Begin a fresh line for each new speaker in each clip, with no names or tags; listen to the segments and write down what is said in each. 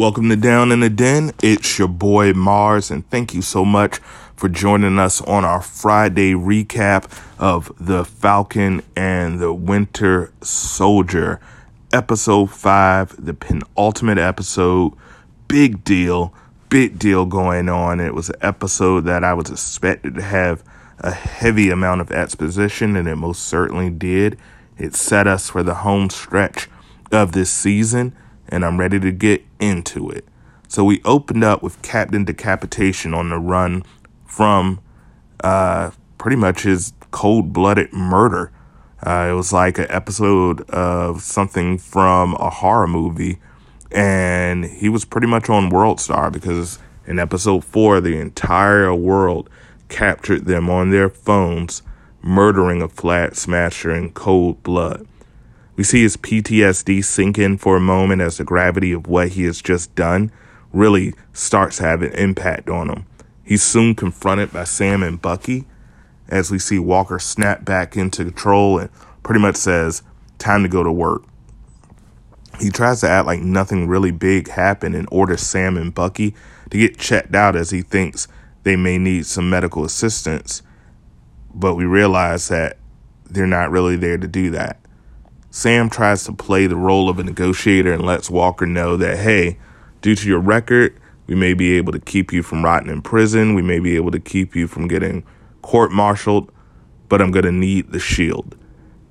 Welcome to Down in the Den. It's your boy Mars, and thank you so much for joining us on our Friday recap of The Falcon and the Winter Soldier, episode 5, the penultimate episode. Big deal, big deal going on. It was an episode that I was expected to have a heavy amount of exposition, and it most certainly did. It set us for the home stretch of this season and I'm ready to get into it. So we opened up with Captain Decapitation on the run from uh, pretty much his cold blooded murder. Uh, it was like an episode of something from a horror movie, and he was pretty much on World Star because in episode four, the entire world captured them on their phones, murdering a Flag Smasher in cold blood. We see his PTSD sink in for a moment as the gravity of what he has just done really starts to have an impact on him. He's soon confronted by Sam and Bucky as we see Walker snap back into control and pretty much says, Time to go to work. He tries to act like nothing really big happened and orders Sam and Bucky to get checked out as he thinks they may need some medical assistance. But we realize that they're not really there to do that. Sam tries to play the role of a negotiator and lets Walker know that, hey, due to your record, we may be able to keep you from rotting in prison. We may be able to keep you from getting court martialed, but I'm going to need the shield.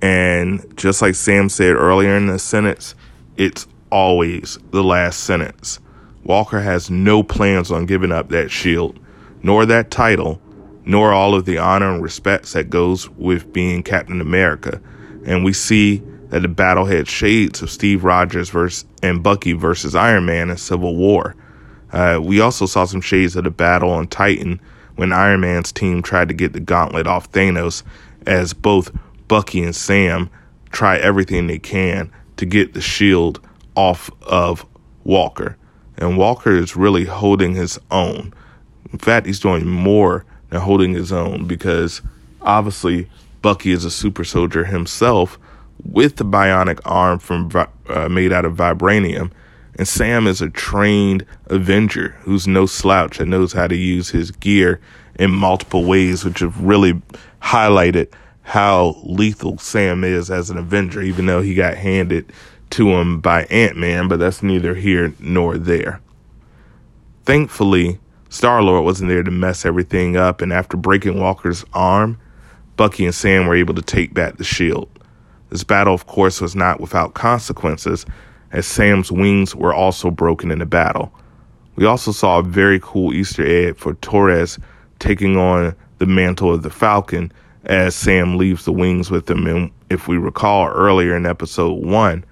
And just like Sam said earlier in the sentence, it's always the last sentence. Walker has no plans on giving up that shield, nor that title, nor all of the honor and respects that goes with being Captain America. And we see that the battle had shades of Steve Rogers versus and Bucky versus Iron Man in Civil War. Uh, we also saw some shades of the battle on Titan when Iron Man's team tried to get the gauntlet off Thanos, as both Bucky and Sam try everything they can to get the shield off of Walker. And Walker is really holding his own. In fact, he's doing more than holding his own because obviously Bucky is a super soldier himself with the bionic arm from uh, made out of vibranium. And Sam is a trained Avenger who's no slouch and knows how to use his gear in multiple ways, which have really highlighted how lethal Sam is as an Avenger, even though he got handed to him by Ant Man, but that's neither here nor there. Thankfully, Star Lord wasn't there to mess everything up, and after breaking Walker's arm, Bucky and Sam were able to take back the shield. This battle, of course, was not without consequences, as Sam's wings were also broken in the battle. We also saw a very cool Easter egg for Torres taking on the mantle of the Falcon as Sam leaves the wings with him. And if we recall earlier in episode one,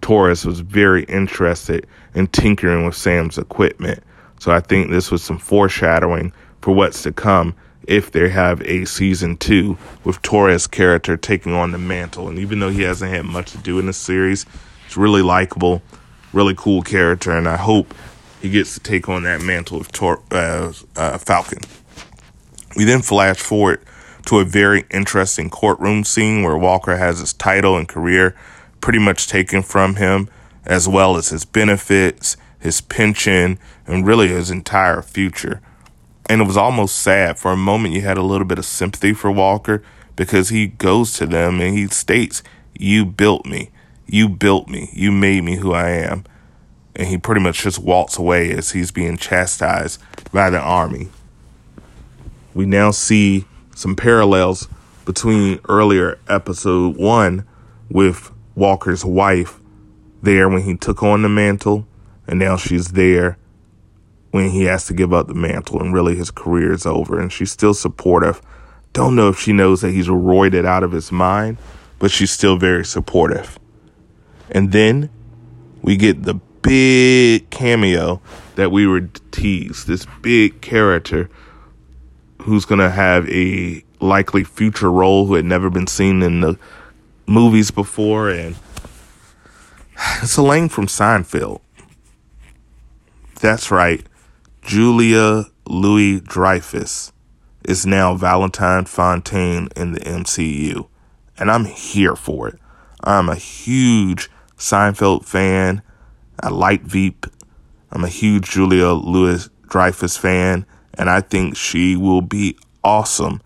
Torres was very interested in tinkering with Sam's equipment. So I think this was some foreshadowing for what's to come if they have a season two with Torres' character taking on the mantle. And even though he hasn't had much to do in the series, he's really likable, really cool character, and I hope he gets to take on that mantle of Tor- uh, uh, Falcon. We then flash forward to a very interesting courtroom scene where Walker has his title and career pretty much taken from him, as well as his benefits, his pension, and really his entire future. And it was almost sad. For a moment, you had a little bit of sympathy for Walker because he goes to them and he states, You built me. You built me. You made me who I am. And he pretty much just walks away as he's being chastised by the army. We now see some parallels between earlier episode one with Walker's wife there when he took on the mantle, and now she's there when he has to give up the mantle and really his career is over. And she's still supportive. Don't know if she knows that he's roided out of his mind, but she's still very supportive. And then we get the big cameo that we were teased. This big character who's going to have a likely future role who had never been seen in the movies before. And it's Elaine from Seinfeld. That's right. Julia Louis Dreyfus is now Valentine Fontaine in the MCU, and I'm here for it. I'm a huge Seinfeld fan. I like Veep. I'm a huge Julia Louis Dreyfus fan, and I think she will be awesome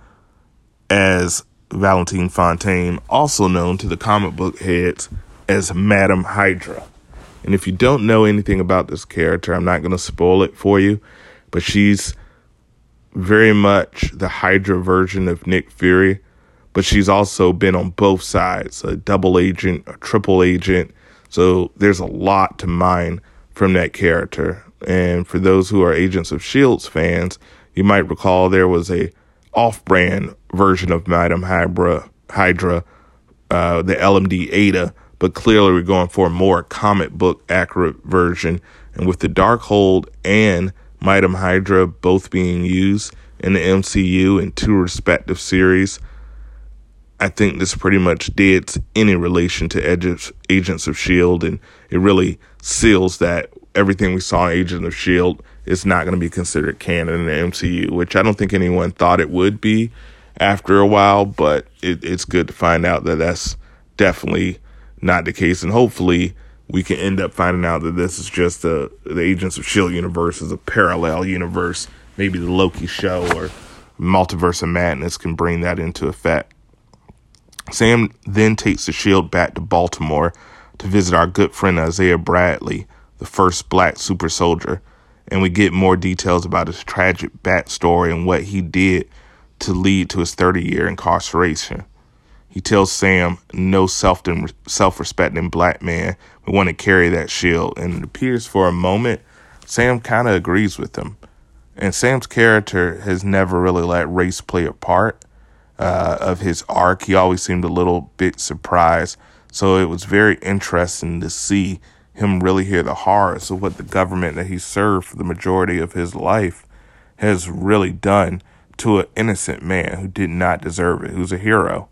as Valentine Fontaine, also known to the comic book heads as Madame Hydra. And if you don't know anything about this character, I'm not going to spoil it for you, but she's very much the Hydra version of Nick Fury, but she's also been on both sides a double agent, a triple agent. So there's a lot to mine from that character. And for those who are Agents of Shields fans, you might recall there was a off-brand version of Madam Hydra, Hydra, uh, the LMD Aida, but clearly we're going for a more comic book accurate version. And with the Darkhold and Madam Hydra both being used in the MCU in two respective series, I think this pretty much deads any relation to Agents, Agents of S.H.I.E.L.D., and it really seals that everything we saw in Agents of S.H.I.E.L.D. is not going to be considered canon in the MCU, which I don't think anyone thought it would be after a while, but it, it's good to find out that that's definitely not the case. And hopefully, we can end up finding out that this is just a, the Agents of S.H.I.E.L.D. universe is a parallel universe. Maybe the Loki show or Multiverse of Madness can bring that into effect. Sam then takes the shield back to Baltimore to visit our good friend Isaiah Bradley, the first black super soldier, and we get more details about his tragic backstory and what he did to lead to his 30 year incarceration. He tells Sam no self self respecting black man would want to carry that shield, and it appears for a moment Sam kind of agrees with him. And Sam's character has never really let race play a part uh, of his arc. He always seemed a little bit surprised. So it was very interesting to see him really hear the horrors of what the government that he served for the majority of his life has really done to an innocent man who did not deserve it, who's a hero.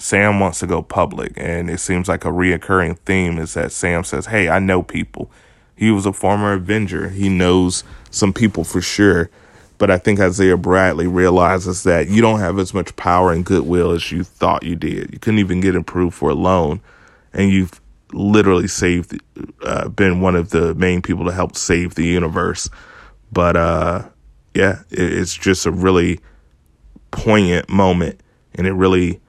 Sam wants to go public, and it seems like a reoccurring theme is that Sam says, Hey, I know people. He was a former Avenger. He knows some people for sure. But I think Isaiah Bradley realizes that you don't have as much power and goodwill as you thought you did. You couldn't even get approved for a loan, and you've literally saved, uh, been one of the main people to help save the universe. But uh, yeah, it, it's just a really poignant moment, and it really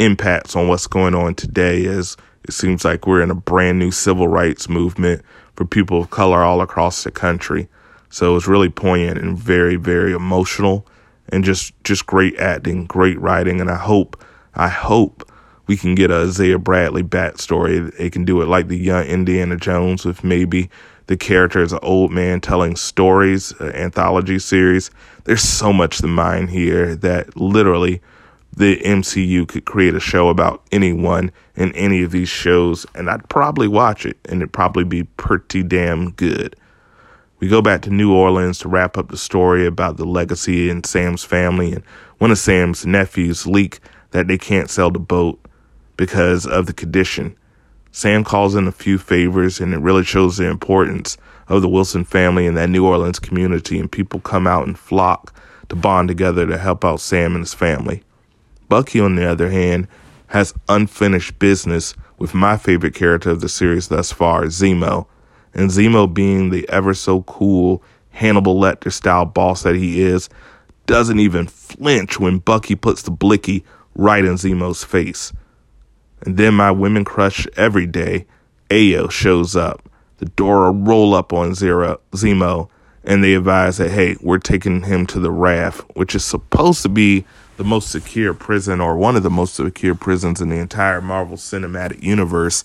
impacts on what's going on today. As it seems like we're in a brand new civil rights movement for people of color all across the country. So it's really poignant and very, very emotional and just, just great acting, great writing. And I hope, I hope we can get a Isaiah Bradley backstory. They can do it like the young Indiana Jones with maybe the character as an old man telling stories, an anthology series. There's so much to mine here that literally the MCU could create a show about anyone in any of these shows, and I'd probably watch it, and it'd probably be pretty damn good. We go back to New Orleans to wrap up the story about the legacy in Sam's family, and one of Sam's nephews leak that they can't sell the boat because of the condition. Sam calls in a few favors, and it really shows the importance of the Wilson family in that New Orleans community, and people come out and flock to bond together to help out Sam and his family. Bucky, on the other hand, has unfinished business with my favorite character of the series thus far, Zemo and Zemo being the ever so cool Hannibal Lecter style boss that he is, doesn't even flinch when Bucky puts the blicky right in Zemo's face. And then my women crush every day, Ayo shows up. The Dora roll up on Zero, Zemo, and they advise that, hey, we're taking him to the Raft, which is supposed to be the most secure prison or one of the most secure prisons in the entire Marvel Cinematic Universe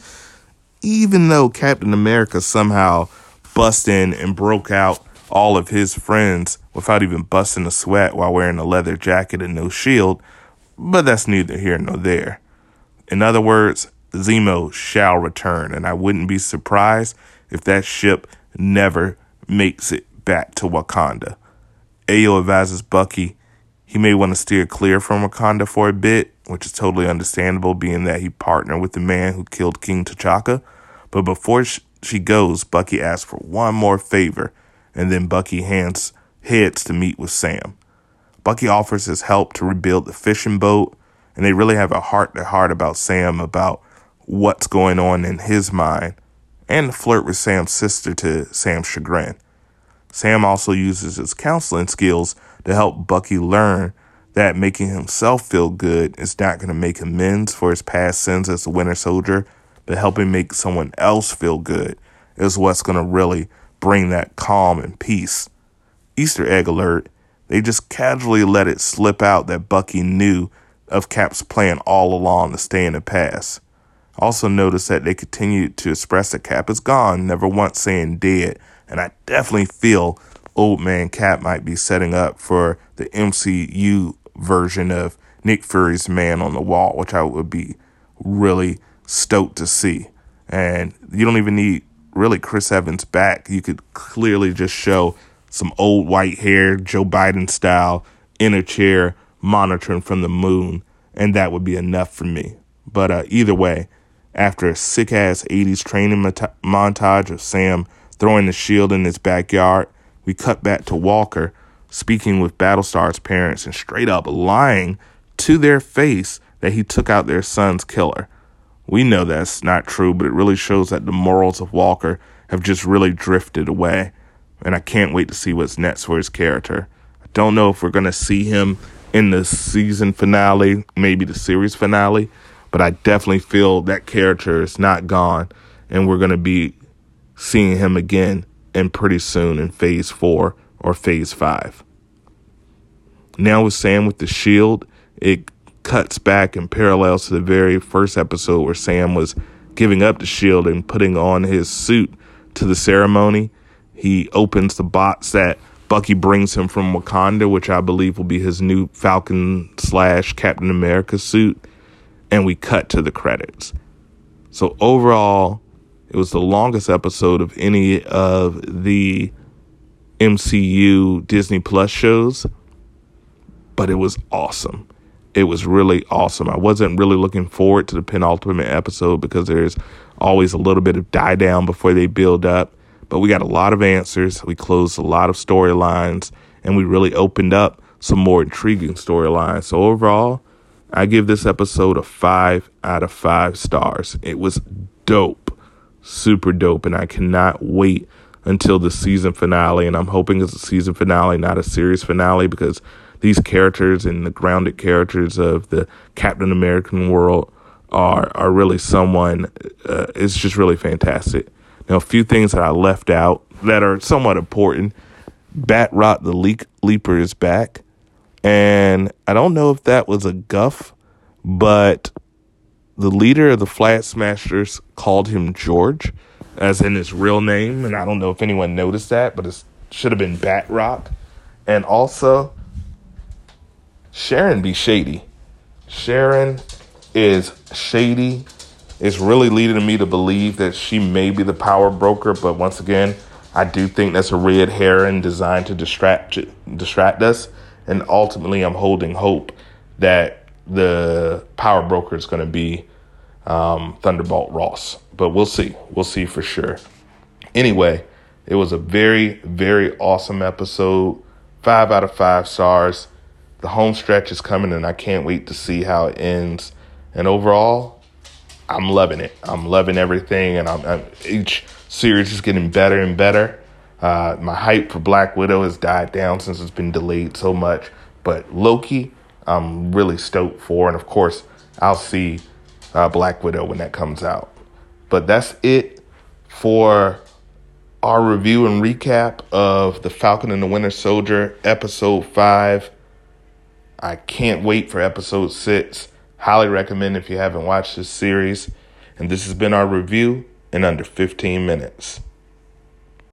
even though Captain America somehow bust in and broke out all of his friends without even busting a sweat while wearing a leather jacket and no shield, but that's neither here nor there. In other words, Zemo shall return, and I wouldn't be surprised if that ship never makes it back to Wakanda. Ayo advises Bucky he may want to steer clear from Wakanda for a bit, which is totally understandable, being that he partnered with the man who killed King T'Chaka. But before she goes, Bucky asks for one more favor, and then Bucky hands heads to meet with Sam. Bucky offers his help to rebuild the fishing boat, and they really have a heart to heart about Sam about what's going on in his mind, and flirt with Sam's sister to Sam's chagrin. Sam also uses his counseling skills to help Bucky learn that making himself feel good is not going to make amends for his past sins as a Winter Soldier, but helping make someone else feel good is what's going to really bring that calm and peace. Easter egg alert, they just casually let it slip out that Bucky knew of Cap's plan all along to stay in the past. Also notice that they continued to express that Cap is gone, never once saying dead, and I definitely feel old man Cap might be setting up for the MCU version of Nick Fury's Man on the Wall, which I would be really stoked to see. And you don't even need really Chris Evans back. You could clearly just show some old white hair, Joe Biden style, in a chair monitoring from the moon, and that would be enough for me. But uh, either way, after a sick ass 80s training montage of Sam throwing the shield in his backyard, we cut back to Walker speaking with Battlestar's parents and straight up lying to their face that he took out their son's killer. We know that's not true, but it really shows that the morals of Walker have just really drifted away. And I can't wait to see what's next for his character. I don't know if we're going to see him in the season finale, maybe the series finale, but I definitely feel that character is not gone and we're going to be seeing him again and pretty soon in phase 4 or phase 5. Now with Sam with the shield, it cuts back and parallels to the very first episode where Sam was giving up the shield and putting on his suit to the ceremony. He opens the box that Bucky brings him from Wakanda, which I believe will be his new Falcon slash Captain America suit, and we cut to the credits. So overall, it was the longest episode of any of the MCU Disney Plus shows, but it was awesome. It was really awesome. I wasn't really looking forward to the penultimate episode because there's always a little bit of die down before they build up but we got a lot of answers. We closed a lot of storylines, and we really opened up some more intriguing storylines. So overall, I give this episode a five out of five stars. It was dope, super dope, and I cannot wait until the season finale. And I'm hoping it's a season finale, not a series finale, because these characters and the grounded characters of the Captain American world are are really someone. Uh, it's just really fantastic. Now, a few things that I left out that are somewhat important. Batroc the leak leaper is back. And I don't know if that was a guff, but the leader of the Flag Smashers called him George, as in his real name. And I don't know if anyone noticed that, but it should have been Bat Rock. And also, Sharon be shady. Sharon is shady it's really leading me to believe that she may be the power broker. But once again, I do think that's a red herring designed to distract distract us. And ultimately, I'm holding hope that the power broker is going to be um, Thunderbolt Ross. But we'll see. We'll see for sure. Anyway, it was a very, very awesome episode. Five out of five stars. The home stretch is coming, and I can't wait to see how it ends. And overall, I'm loving it. I'm loving everything, and I'm, I'm, each series is getting better and better. Uh, my hype for Black Widow has died down since it's been delayed so much, but Loki, I'm really stoked for, and of course, I'll see uh, Black Widow when that comes out. But that's it for our review and recap of The Falcon and the Winter Soldier, episode five. I can't wait for episode six. Highly recommend if you haven't watched this series. And this has been our review in under 15 minutes.